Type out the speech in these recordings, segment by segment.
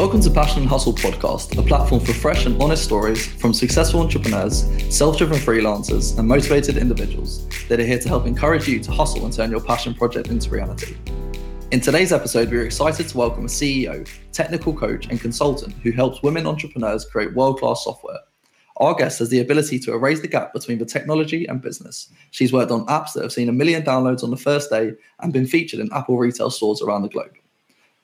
Welcome to Passion and Hustle Podcast, a platform for fresh and honest stories from successful entrepreneurs, self driven freelancers, and motivated individuals that are here to help encourage you to hustle and turn your passion project into reality. In today's episode, we're excited to welcome a CEO, technical coach, and consultant who helps women entrepreneurs create world class software. Our guest has the ability to erase the gap between the technology and business. She's worked on apps that have seen a million downloads on the first day and been featured in Apple retail stores around the globe.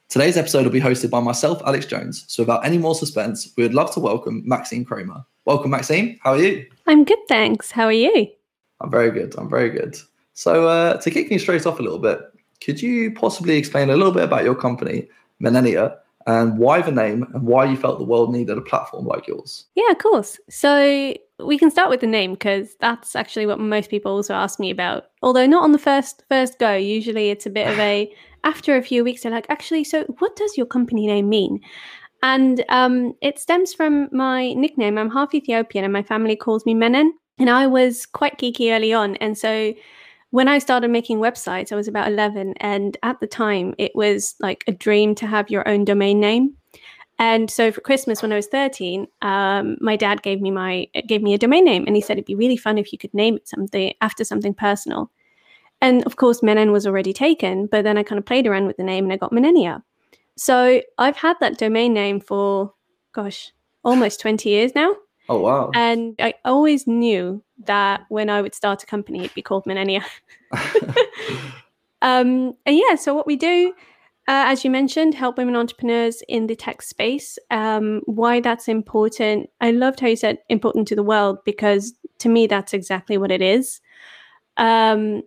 Today's episode will be hosted by myself, Alex Jones. So, without any more suspense, we would love to welcome Maxime Kramer. Welcome, Maxime. How are you? I'm good, thanks. How are you? I'm very good. I'm very good. So, uh, to kick things straight off a little bit, could you possibly explain a little bit about your company, Menenia, and why the name and why you felt the world needed a platform like yours? Yeah, of course. So, we can start with the name because that's actually what most people also ask me about. Although not on the first first go. Usually, it's a bit of a after a few weeks, they're like, actually, so what does your company name mean? And um, it stems from my nickname. I'm half Ethiopian, and my family calls me Menen. And I was quite geeky early on, and so when I started making websites, I was about 11, and at the time, it was like a dream to have your own domain name. And so for Christmas, when I was 13, um, my dad gave me my gave me a domain name, and he said it'd be really fun if you could name it something after something personal. And of course, Menen was already taken, but then I kind of played around with the name and I got Menenia. So I've had that domain name for, gosh, almost 20 years now. Oh, wow. And I always knew that when I would start a company, it'd be called Menenia. um, and yeah, so what we do, uh, as you mentioned, help women entrepreneurs in the tech space. Um, why that's important. I loved how you said important to the world because to me, that's exactly what it is. Um,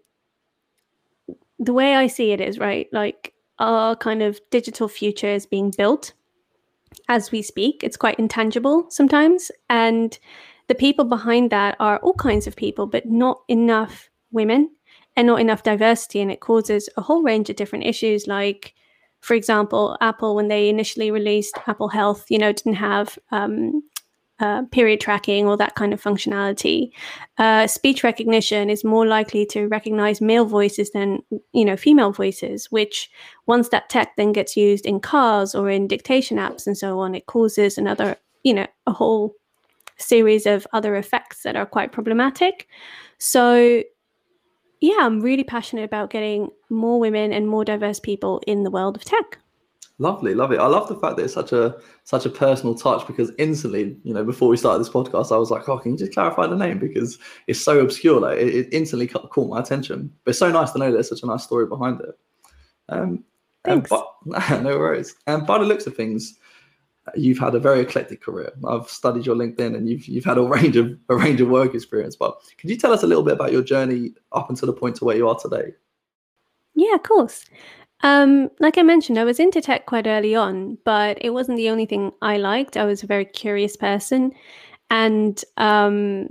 the way I see it is right, like our kind of digital future is being built as we speak. It's quite intangible sometimes. And the people behind that are all kinds of people, but not enough women and not enough diversity. And it causes a whole range of different issues like, for example, Apple, when they initially released Apple Health, you know, didn't have um, uh, period tracking or that kind of functionality. Uh, speech recognition is more likely to recognize male voices than you know female voices. Which once that tech then gets used in cars or in dictation apps and so on, it causes another you know a whole series of other effects that are quite problematic. So yeah, I'm really passionate about getting more women and more diverse people in the world of tech. Lovely, lovely. I love the fact that it's such a such a personal touch because instantly, you know, before we started this podcast, I was like, "Oh, can you just clarify the name?" Because it's so obscure. Like it, it instantly caught my attention. But it's so nice to know there's such a nice story behind it. Um, Thanks. But, no worries. And by the looks of things, you've had a very eclectic career. I've studied your LinkedIn, and you've you've had a range of a range of work experience. But could you tell us a little bit about your journey up until the point to where you are today? Yeah, of course. Um, like I mentioned, I was into tech quite early on, but it wasn't the only thing I liked. I was a very curious person, and um,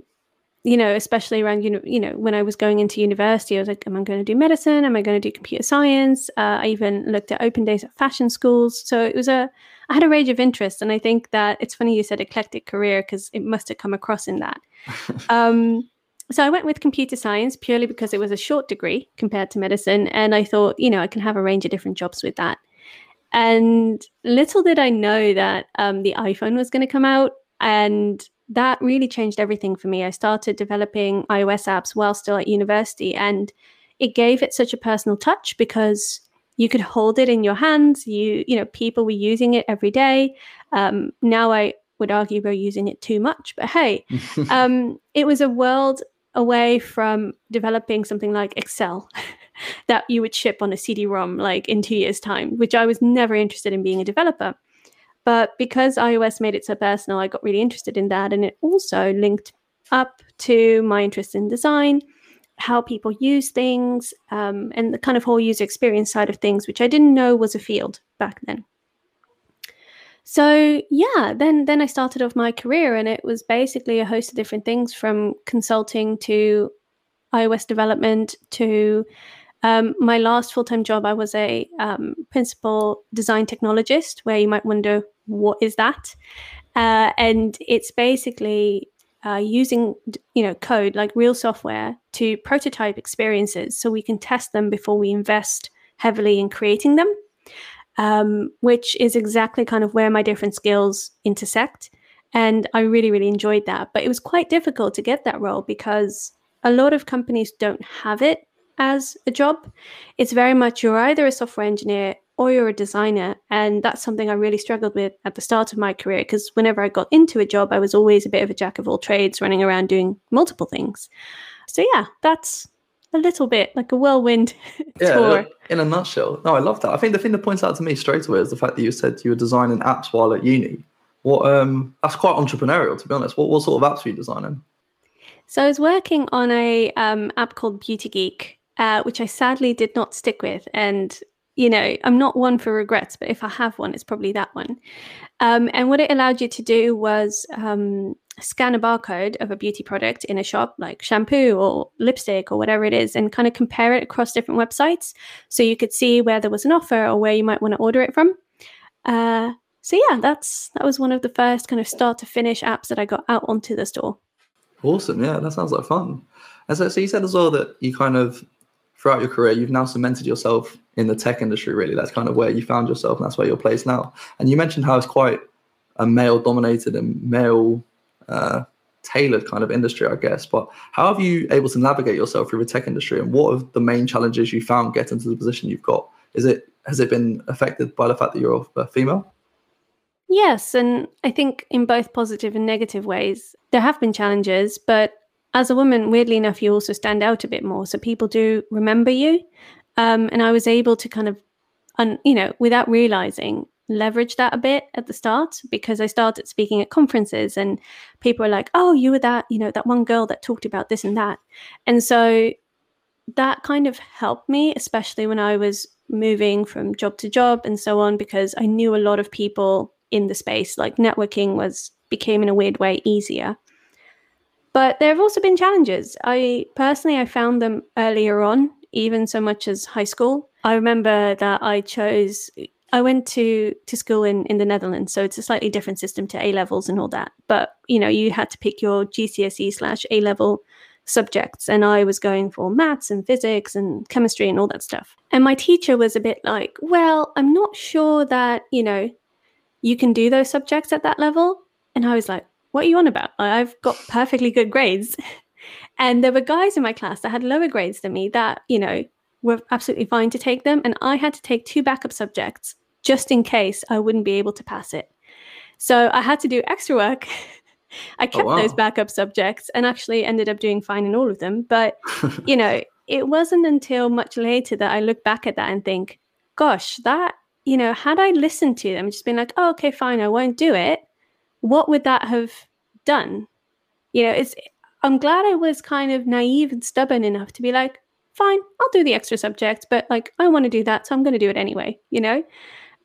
you know, especially around you know, you know, when I was going into university, I was like, "Am I going to do medicine? Am I going to do computer science?" Uh, I even looked at open days at fashion schools. So it was a, I had a range of interests, and I think that it's funny you said eclectic career because it must have come across in that. um, so I went with computer science purely because it was a short degree compared to medicine. And I thought, you know, I can have a range of different jobs with that. And little did I know that um, the iPhone was going to come out. And that really changed everything for me. I started developing iOS apps while still at university. And it gave it such a personal touch because you could hold it in your hands. You, you know, people were using it every day. Um, now I would argue we're using it too much, but hey, um, it was a world away from developing something like Excel that you would ship on a CD-ROM like in two years' time, which I was never interested in being a developer. But because iOS made it so personal, I got really interested in that, and it also linked up to my interest in design, how people use things, um, and the kind of whole user experience side of things, which I didn't know was a field back then. So yeah, then then I started off my career, and it was basically a host of different things from consulting to iOS development to um, my last full time job. I was a um, principal design technologist, where you might wonder what is that, uh, and it's basically uh, using you know code like real software to prototype experiences, so we can test them before we invest heavily in creating them. Um, which is exactly kind of where my different skills intersect. And I really, really enjoyed that. But it was quite difficult to get that role because a lot of companies don't have it as a job. It's very much you're either a software engineer or you're a designer. And that's something I really struggled with at the start of my career because whenever I got into a job, I was always a bit of a jack of all trades, running around doing multiple things. So, yeah, that's a little bit like a whirlwind yeah, tour. In a nutshell. No, I love that. I think the thing that points out to me straight away is the fact that you said you were designing apps while at uni. What um that's quite entrepreneurial to be honest. What what sort of apps were you designing? So I was working on a um, app called Beauty Geek, uh, which I sadly did not stick with. And you know, I'm not one for regrets, but if I have one, it's probably that one. Um, and what it allowed you to do was um, scan a barcode of a beauty product in a shop, like shampoo or lipstick or whatever it is, and kind of compare it across different websites. So you could see where there was an offer or where you might want to order it from. Uh, so yeah, that's that was one of the first kind of start to finish apps that I got out onto the store. Awesome, yeah, that sounds like fun. And so, so you said as well that you kind of throughout your career, you've now cemented yourself in the tech industry, really. That's kind of where you found yourself, and that's where you're placed now. And you mentioned how it's quite a male dominated and male uh, tailored kind of industry, I guess. But how have you able to navigate yourself through the tech industry, and what are the main challenges you found getting to the position you've got? Is it has it been affected by the fact that you're a female? Yes, and I think in both positive and negative ways, there have been challenges, but as a woman, weirdly enough, you also stand out a bit more. So people do remember you. Um, and I was able to kind of, un, you know, without realizing, leverage that a bit at the start because I started speaking at conferences and people were like, oh, you were that, you know, that one girl that talked about this and that. And so that kind of helped me, especially when I was moving from job to job and so on, because I knew a lot of people in the space. Like networking was became in a weird way easier. But there have also been challenges. I personally I found them earlier on, even so much as high school. I remember that I chose I went to to school in in the Netherlands, so it's a slightly different system to A levels and all that. But you know, you had to pick your GCSE slash A level subjects, and I was going for maths and physics and chemistry and all that stuff. And my teacher was a bit like, "Well, I'm not sure that you know you can do those subjects at that level." And I was like, what are you on about? I've got perfectly good grades. and there were guys in my class that had lower grades than me that, you know, were absolutely fine to take them. And I had to take two backup subjects just in case I wouldn't be able to pass it. So I had to do extra work. I oh, kept oh, wow. those backup subjects and actually ended up doing fine in all of them. But, you know, it wasn't until much later that I look back at that and think, gosh, that, you know, had I listened to them, just been like, oh, okay, fine, I won't do it, what would that have done? You know, it's I'm glad I was kind of naive and stubborn enough to be like, fine, I'll do the extra subject, but like I want to do that, so I'm going to do it anyway, you know?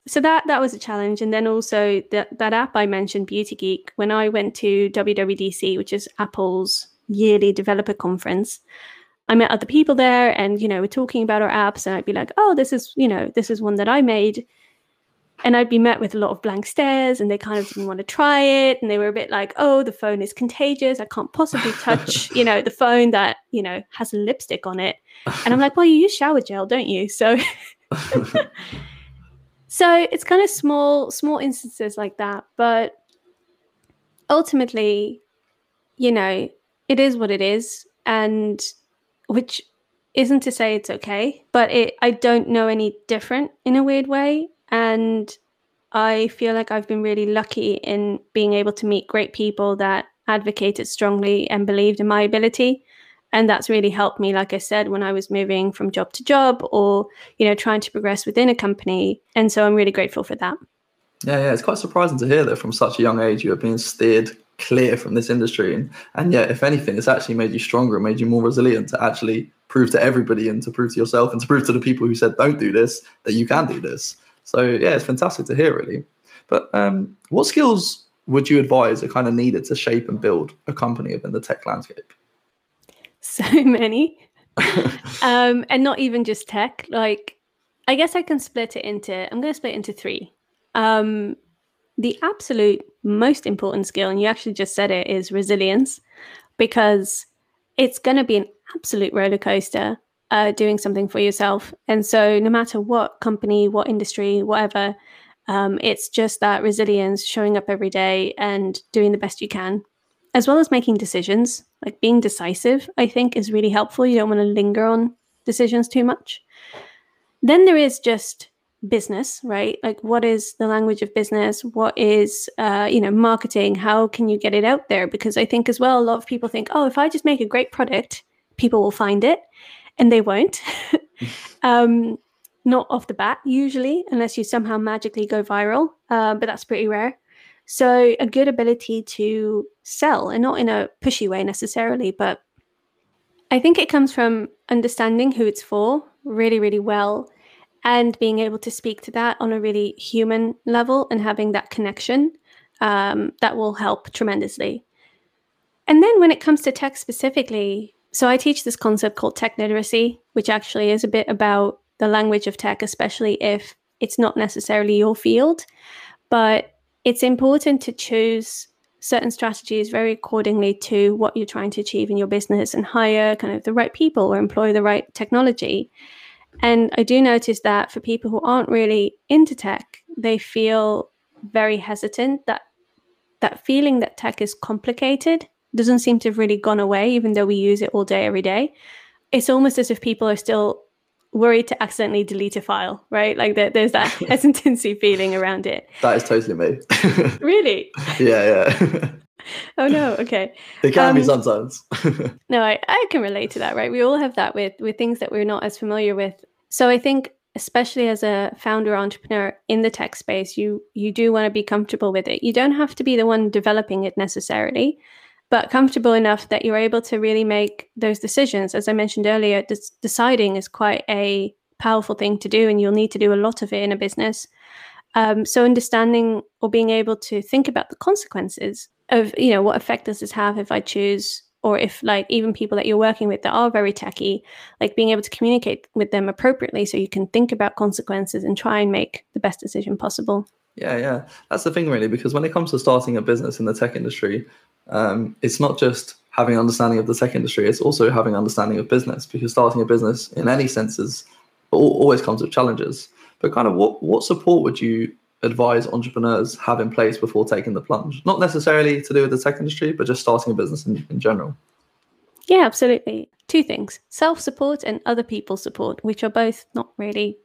So that that was a challenge and then also that that app I mentioned Beauty Geek when I went to WWDC, which is Apple's yearly developer conference. I met other people there and you know, we're talking about our apps and I'd be like, "Oh, this is, you know, this is one that I made." and I'd be met with a lot of blank stares, and they kind of didn't want to try it, and they were a bit like, "Oh, the phone is contagious. I can't possibly touch, you know, the phone that you know has lipstick on it." And I'm like, "Well, you use shower gel, don't you?" So, so it's kind of small, small instances like that, but ultimately, you know, it is what it is, and which isn't to say it's okay, but it I don't know any different in a weird way. And I feel like I've been really lucky in being able to meet great people that advocated strongly and believed in my ability. And that's really helped me, like I said, when I was moving from job to job or, you know, trying to progress within a company. And so I'm really grateful for that. Yeah, yeah. It's quite surprising to hear that from such a young age you are being steered clear from this industry. And and yet, if anything, it's actually made you stronger and made you more resilient to actually prove to everybody and to prove to yourself and to prove to the people who said don't do this that you can do this. So yeah, it's fantastic to hear, really. But um, what skills would you advise are kind of needed to shape and build a company within the tech landscape? So many, um, and not even just tech. Like, I guess I can split it into. I'm going to split it into three. Um, the absolute most important skill, and you actually just said it, is resilience, because it's going to be an absolute roller coaster uh, doing something for yourself. And so, no matter what company, what industry, whatever, um, it's just that resilience, showing up every day and doing the best you can, as well as making decisions. Like being decisive, I think, is really helpful. You don't want to linger on decisions too much. Then there is just business, right? Like, what is the language of business? What is, uh, you know, marketing? How can you get it out there? Because I think as well, a lot of people think, oh, if I just make a great product, people will find it, and they won't. um, not off the bat, usually, unless you somehow magically go viral, uh, but that's pretty rare. So, a good ability to sell, and not in a pushy way necessarily, but I think it comes from understanding who it's for really, really well and being able to speak to that on a really human level and having that connection um, that will help tremendously. And then when it comes to tech specifically, so I teach this concept called tech literacy, which actually is a bit about the language of tech, especially if it's not necessarily your field. But it's important to choose certain strategies very accordingly to what you're trying to achieve in your business and hire kind of the right people or employ the right technology. And I do notice that for people who aren't really into tech, they feel very hesitant that that feeling that tech is complicated doesn't seem to have really gone away, even though we use it all day, every day. It's almost as if people are still worried to accidentally delete a file, right? Like there's that hesitancy feeling around it. That is totally me. really? Yeah, yeah. oh no, okay. It can um, be sometimes. no, I, I can relate to that, right? We all have that with with things that we're not as familiar with. So I think especially as a founder entrepreneur in the tech space, you you do want to be comfortable with it. You don't have to be the one developing it necessarily, but comfortable enough that you're able to really make those decisions. As I mentioned earlier, des- deciding is quite a powerful thing to do, and you'll need to do a lot of it in a business. Um, so understanding or being able to think about the consequences of, you know, what effect does this have if I choose, or if like even people that you're working with that are very techy, like being able to communicate with them appropriately so you can think about consequences and try and make the best decision possible. Yeah, yeah, that's the thing really, because when it comes to starting a business in the tech industry, um, it's not just having understanding of the tech industry; it's also having understanding of business. Because starting a business, in any senses, always comes with challenges. But kind of what what support would you advise entrepreneurs have in place before taking the plunge? Not necessarily to do with the tech industry, but just starting a business in, in general. Yeah, absolutely. Two things self support and other people support, which are both not really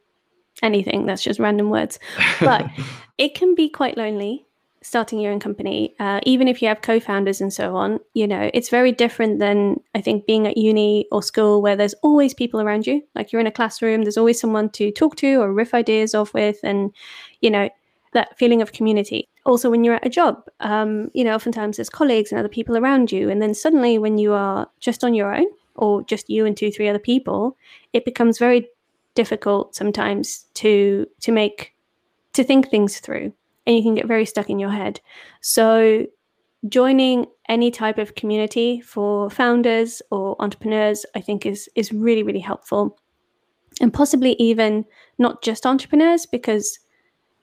anything. That's just random words. But it can be quite lonely starting your own company, uh, even if you have co-founders and so on, you know, it's very different than I think being at uni or school where there's always people around you. Like you're in a classroom, there's always someone to talk to or riff ideas off with, and you know, that feeling of community. Also, when you're at a job, um, you know, oftentimes there's colleagues and other people around you, and then suddenly when you are just on your own or just you and two, three other people, it becomes very difficult sometimes to to make to think things through and you can get very stuck in your head. So, joining any type of community for founders or entrepreneurs, I think, is is really really helpful, and possibly even not just entrepreneurs, because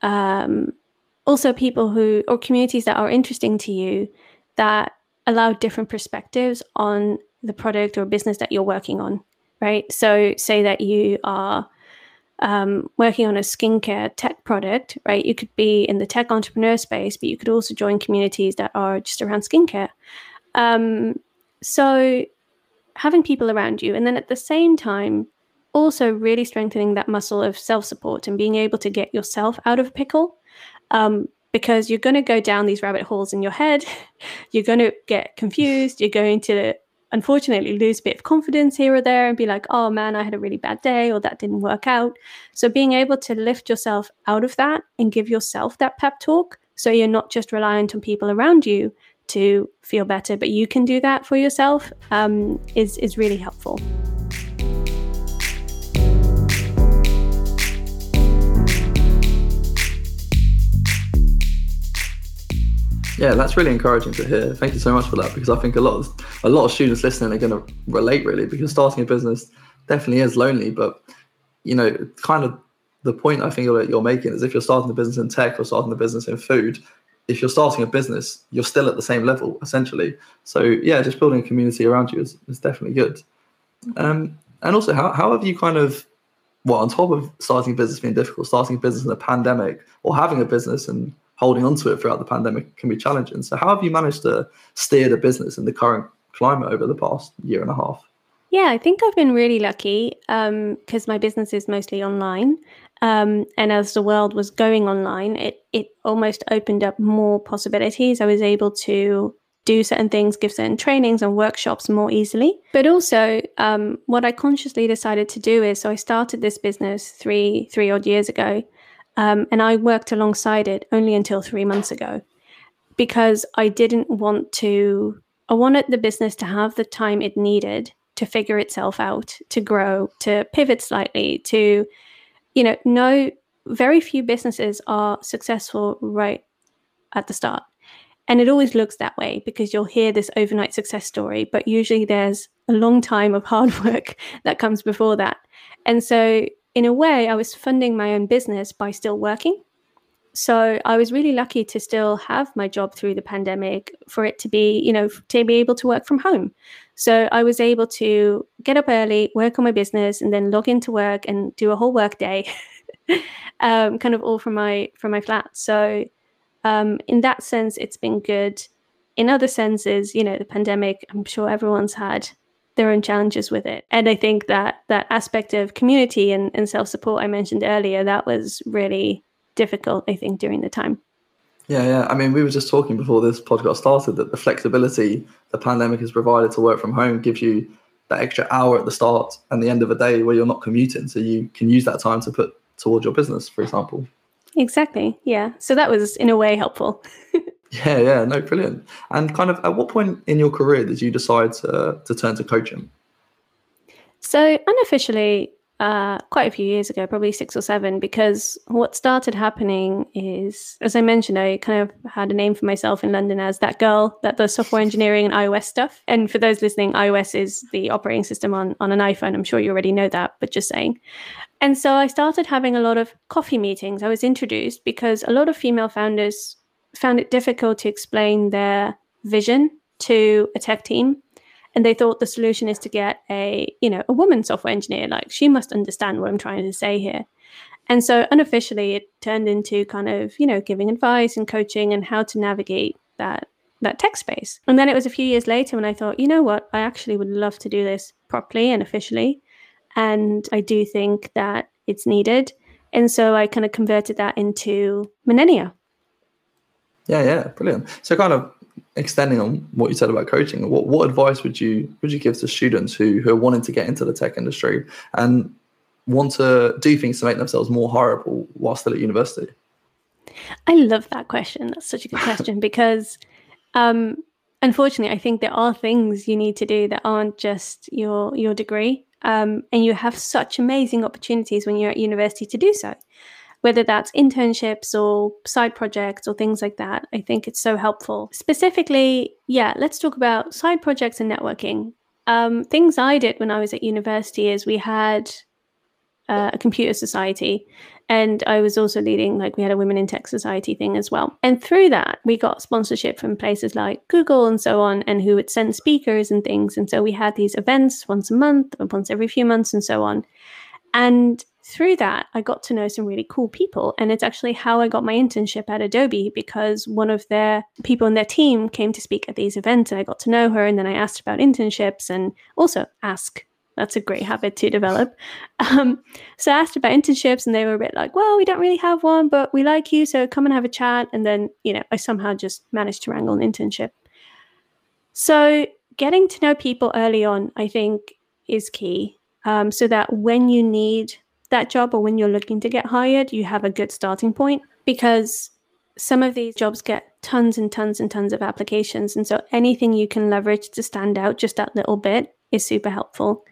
um, also people who or communities that are interesting to you that allow different perspectives on the product or business that you're working on right so say that you are um, working on a skincare tech product, right? You could be in the tech entrepreneur space, but you could also join communities that are just around skincare. Um, so having people around you, and then at the same time, also really strengthening that muscle of self support and being able to get yourself out of a pickle. Um, because you're going to go down these rabbit holes in your head. You're going to get confused. You're going to unfortunately lose a bit of confidence here or there and be like, oh man, I had a really bad day or that didn't work out. So being able to lift yourself out of that and give yourself that pep talk so you're not just reliant on people around you to feel better, but you can do that for yourself um, is, is really helpful. Yeah, that's really encouraging to hear. Thank you so much for that because I think a lot of a lot of students listening are going to relate really because starting a business definitely is lonely, but you know, kind of the point I think that you're making is if you're starting a business in tech or starting a business in food, if you're starting a business, you're still at the same level essentially. So yeah, just building a community around you is, is definitely good. Um, And also, how, how have you kind of, well, on top of starting a business being difficult, starting a business in a pandemic or having a business and holding onto it throughout the pandemic can be challenging. So, how have you managed to steer the business in the current climate over the past year and a half? Yeah, I think I've been really lucky because um, my business is mostly online. Um, and as the world was going online, it it almost opened up more possibilities. I was able to do certain things, give certain trainings and workshops more easily. But also, um, what I consciously decided to do is, so I started this business three three odd years ago, um, and I worked alongside it only until three months ago, because I didn't want to. I wanted the business to have the time it needed to figure itself out, to grow, to pivot slightly, to, you know, no, very few businesses are successful right at the start. And it always looks that way because you'll hear this overnight success story, but usually there's a long time of hard work that comes before that. And so, in a way, I was funding my own business by still working. So I was really lucky to still have my job through the pandemic for it to be, you know, to be able to work from home. So I was able to get up early, work on my business, and then log into work and do a whole work day, um, kind of all from my from my flat. So um, in that sense, it's been good. In other senses, you know, the pandemic, I'm sure everyone's had their own challenges with it. And I think that that aspect of community and, and self support I mentioned earlier, that was really difficult, I think, during the time. Yeah, yeah. I mean, we were just talking before this podcast started that the flexibility the pandemic has provided to work from home gives you that extra hour at the start and the end of a day where you're not commuting. So you can use that time to put towards your business, for example. Exactly. Yeah. So that was in a way helpful. yeah, yeah. No, brilliant. And kind of at what point in your career did you decide to, to turn to coaching? So unofficially, uh, quite a few years ago, probably six or seven, because what started happening is, as I mentioned, I kind of had a name for myself in London as that girl that does software engineering and iOS stuff. And for those listening, iOS is the operating system on, on an iPhone. I'm sure you already know that, but just saying. And so I started having a lot of coffee meetings. I was introduced because a lot of female founders found it difficult to explain their vision to a tech team. And they thought the solution is to get a you know a woman software engineer. Like she must understand what i'm trying to say here. And so unofficially it turned into kind of you know giving advice and coaching and how to navigate that that tech space. And then it was a few years later when i thought you know what? I actually would love to do this properly and officially. And i do think that it's needed. And so i kind of converted that into Menenia yeah yeah brilliant so kind of extending on what you said about coaching, what, what advice would you would you give to students who who are wanting to get into the tech industry and want to do things to make themselves more hireable while still at university? I love that question. That's such a good question because um, unfortunately I think there are things you need to do that aren't just your your degree. Um, and you have such amazing opportunities when you're at university to do so whether that's internships or side projects or things like that. I think it's so helpful. Specifically, yeah, let's talk about side projects and networking. Um, things I did when I was at university is we had uh, a computer society and I was also leading, like, we had a Women in Tech Society thing as well. And through that, we got sponsorship from places like Google and so on, and who would send speakers and things. And so we had these events once a month, once every few months, and so on. And through that, I got to know some really cool people. And it's actually how I got my internship at Adobe because one of their people in their team came to speak at these events and I got to know her. And then I asked about internships and also ask. That's a great habit to develop. Um, so I asked about internships and they were a bit like, well, we don't really have one, but we like you. So come and have a chat. And then, you know, I somehow just managed to wrangle an internship. So getting to know people early on, I think, is key. Um, so that when you need that job or when you're looking to get hired, you have a good starting point because some of these jobs get tons and tons and tons of applications. And so anything you can leverage to stand out just that little bit is super helpful.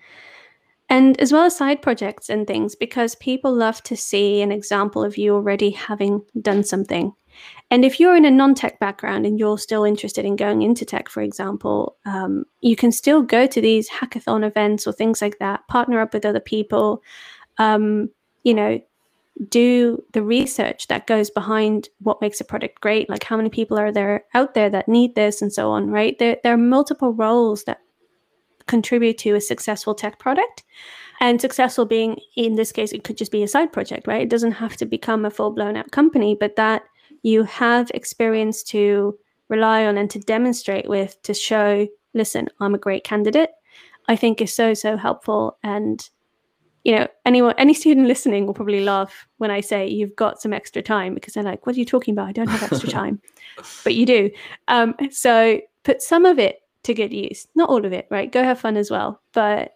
And as well as side projects and things, because people love to see an example of you already having done something. And if you're in a non tech background and you're still interested in going into tech, for example, um, you can still go to these hackathon events or things like that, partner up with other people, um, you know, do the research that goes behind what makes a product great like how many people are there out there that need this and so on right there, there are multiple roles that contribute to a successful tech product. And successful being, in this case, it could just be a side project, right? It doesn't have to become a full blown out company, but that you have experience to rely on and to demonstrate with to show, listen, I'm a great candidate, I think is so, so helpful. And you know, anyone, any student listening will probably laugh when I say you've got some extra time because they're like, "What are you talking about? I don't have extra time," but you do. Um, so put some of it to good use, not all of it, right? Go have fun as well, but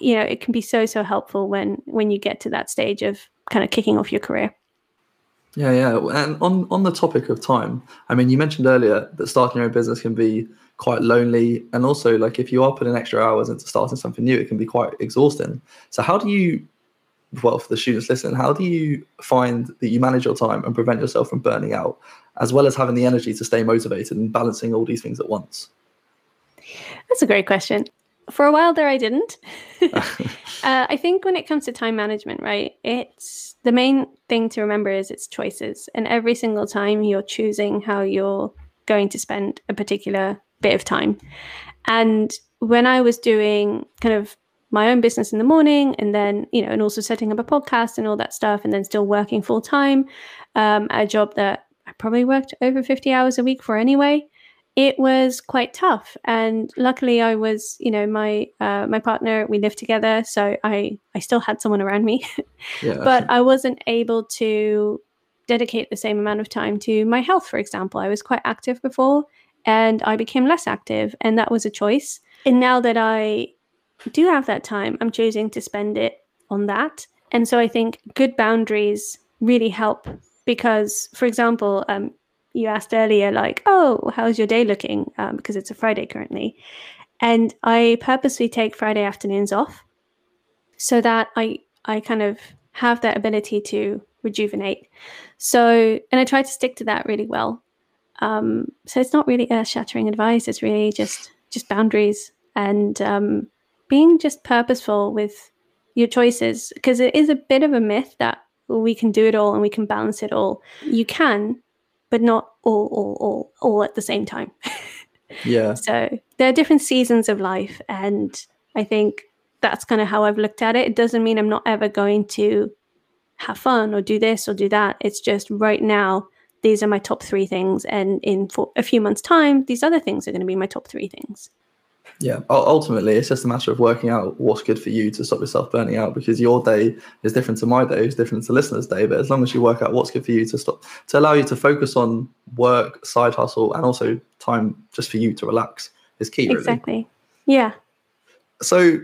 you know, it can be so so helpful when when you get to that stage of kind of kicking off your career. Yeah, yeah. And on on the topic of time, I mean, you mentioned earlier that starting your own business can be quite lonely. And also like if you are putting extra hours into starting something new it can be quite exhausting. So how do you well for the students listening how do you find that you manage your time and prevent yourself from burning out as well as having the energy to stay motivated and balancing all these things at once? That's a great question for a while there i didn't uh, i think when it comes to time management right it's the main thing to remember is it's choices and every single time you're choosing how you're going to spend a particular bit of time. And when I was doing kind of my own business in the morning and then, you know, and also setting up a podcast and all that stuff, and then still working full time, um, a job that I probably worked over 50 hours a week for anyway. It was quite tough, and luckily, I was, you know, my uh, my partner. We lived together, so I I still had someone around me, yeah. but I wasn't able to dedicate the same amount of time to my health. For example, I was quite active before, and I became less active, and that was a choice. And now that I do have that time, I'm choosing to spend it on that. And so I think good boundaries really help because, for example, um, you asked earlier, like, oh, how's your day looking? Um, because it's a Friday currently. And I purposely take Friday afternoons off so that I, I kind of have that ability to rejuvenate. So, and I try to stick to that really well. Um, so it's not really earth shattering advice. It's really just just boundaries and um, being just purposeful with your choices because it is a bit of a myth that we can do it all and we can balance it all. You can, but not all, all, all, all at the same time. yeah. So there are different seasons of life, and I think that's kind of how I've looked at it. It doesn't mean I'm not ever going to have fun or do this or do that. It's just right now these are my top three things and in for a few months time these other things are going to be my top three things yeah ultimately it's just a matter of working out what's good for you to stop yourself burning out because your day is different to my day is different to listeners day but as long as you work out what's good for you to stop to allow you to focus on work side hustle and also time just for you to relax is key really. exactly yeah so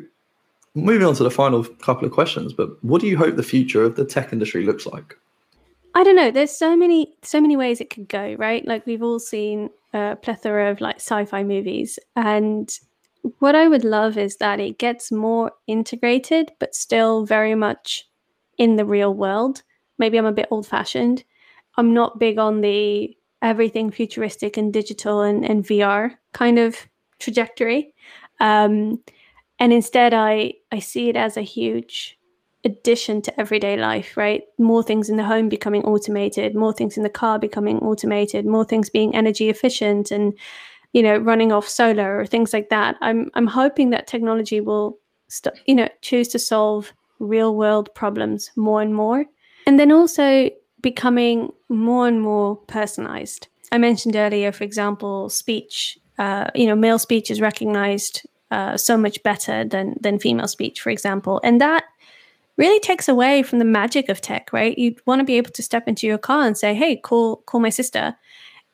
moving on to the final couple of questions but what do you hope the future of the tech industry looks like I don't know. There's so many, so many ways it could go, right? Like we've all seen a plethora of like sci-fi movies, and what I would love is that it gets more integrated, but still very much in the real world. Maybe I'm a bit old-fashioned. I'm not big on the everything futuristic and digital and, and VR kind of trajectory. Um, and instead, I I see it as a huge addition to everyday life, right? More things in the home becoming automated, more things in the car becoming automated, more things being energy efficient and you know running off solar or things like that. I'm I'm hoping that technology will st- you know choose to solve real world problems more and more and then also becoming more and more personalized. I mentioned earlier for example speech uh, you know male speech is recognized uh, so much better than than female speech for example and that really takes away from the magic of tech, right? You want to be able to step into your car and say, "Hey, call call my sister."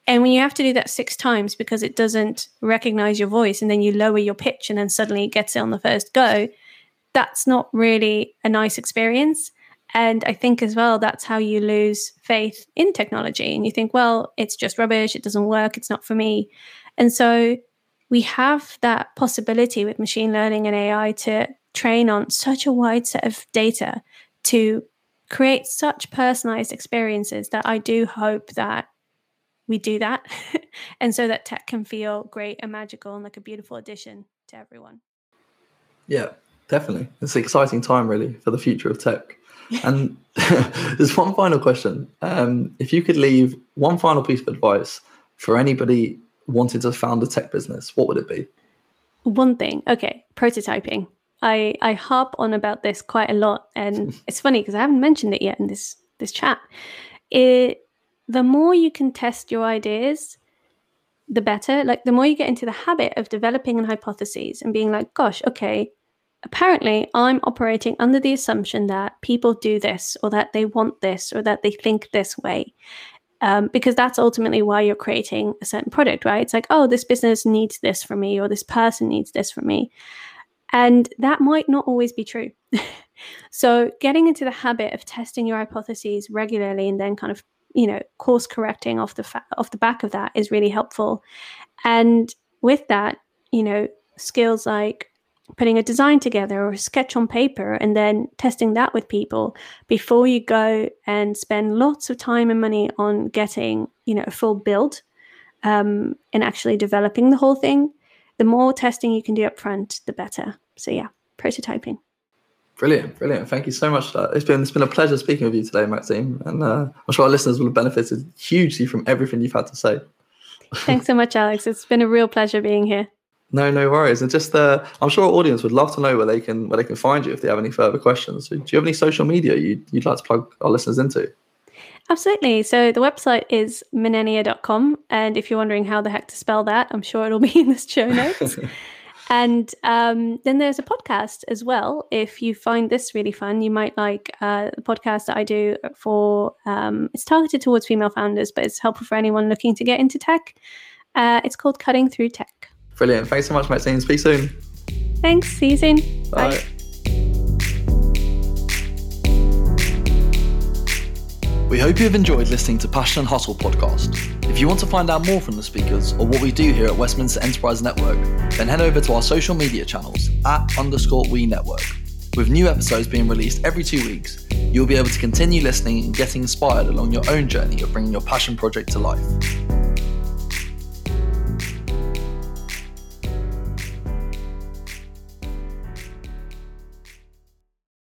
And when you have to do that six times because it doesn't recognize your voice and then you lower your pitch and then suddenly it gets it on the first go, that's not really a nice experience. And I think as well, that's how you lose faith in technology. And you think, well, it's just rubbish. It doesn't work. It's not for me. And so we have that possibility with machine learning and AI to train on such a wide set of data to create such personalized experiences that I do hope that we do that. and so that tech can feel great and magical and like a beautiful addition to everyone. Yeah, definitely. It's an exciting time, really, for the future of tech. and there's one final question. Um, if you could leave one final piece of advice for anybody wanting to found a tech business, what would it be? one thing. Okay, prototyping. I I harp on about this quite a lot, and it's funny because I haven't mentioned it yet in this this chat. It the more you can test your ideas, the better. Like the more you get into the habit of developing an hypotheses and being like, gosh, okay, apparently I'm operating under the assumption that people do this or that they want this or that they think this way. Um, because that's ultimately why you're creating a certain product, right? It's like, oh, this business needs this from me or this person needs this from me. And that might not always be true. so, getting into the habit of testing your hypotheses regularly and then kind of, you know, course correcting off the fa- off the back of that is really helpful. And with that, you know, skills like putting a design together or a sketch on paper and then testing that with people before you go and spend lots of time and money on getting you know a full build um, and actually developing the whole thing the more testing you can do up front the better so yeah prototyping Brilliant, brilliant. Thank you so much. It's been it's been a pleasure speaking with you today, Maxime, and uh, I'm sure our listeners will have benefited hugely from everything you've had to say. Thanks so much, Alex. It's been a real pleasure being here. No, no worries. And just, uh, I'm sure our audience would love to know where they can where they can find you if they have any further questions. So do you have any social media you'd, you'd like to plug our listeners into? Absolutely. So the website is menenia.com. And if you're wondering how the heck to spell that, I'm sure it'll be in the show notes. and um, then there's a podcast as well. If you find this really fun, you might like uh, the podcast that I do for, um, it's targeted towards female founders, but it's helpful for anyone looking to get into tech. Uh, it's called Cutting Through Tech. Brilliant. Thanks so much, Maxine. Speak soon. Thanks. See you soon. Bye. Bye. We hope you have enjoyed listening to Passion and Hustle podcast. If you want to find out more from the speakers or what we do here at Westminster Enterprise Network, then head over to our social media channels at underscore we network. With new episodes being released every two weeks, you'll be able to continue listening and getting inspired along your own journey of bringing your passion project to life.